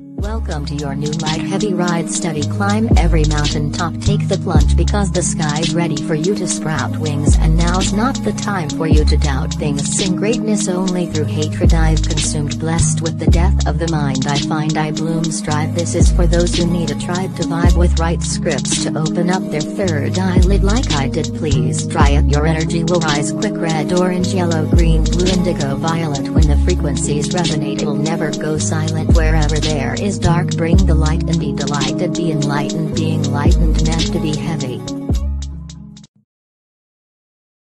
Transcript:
Welcome to your new light heavy ride steady climb every mountain top. Take the plunge because the sky's ready for you to sprout wings and now's not the time for you to doubt things. Sing greatness only through hatred. I've consumed blessed with the death of the mind. I find I bloom strive. This is for those who need a tribe to vibe with. Right scripts to open up their third eyelid like I did please. Try it your energy will rise. Quick red orange yellow green blue indigo violet. When the frequencies resonate it'll never go silent. Wherever there is dark bring the light and be delighted be enlightened being lightened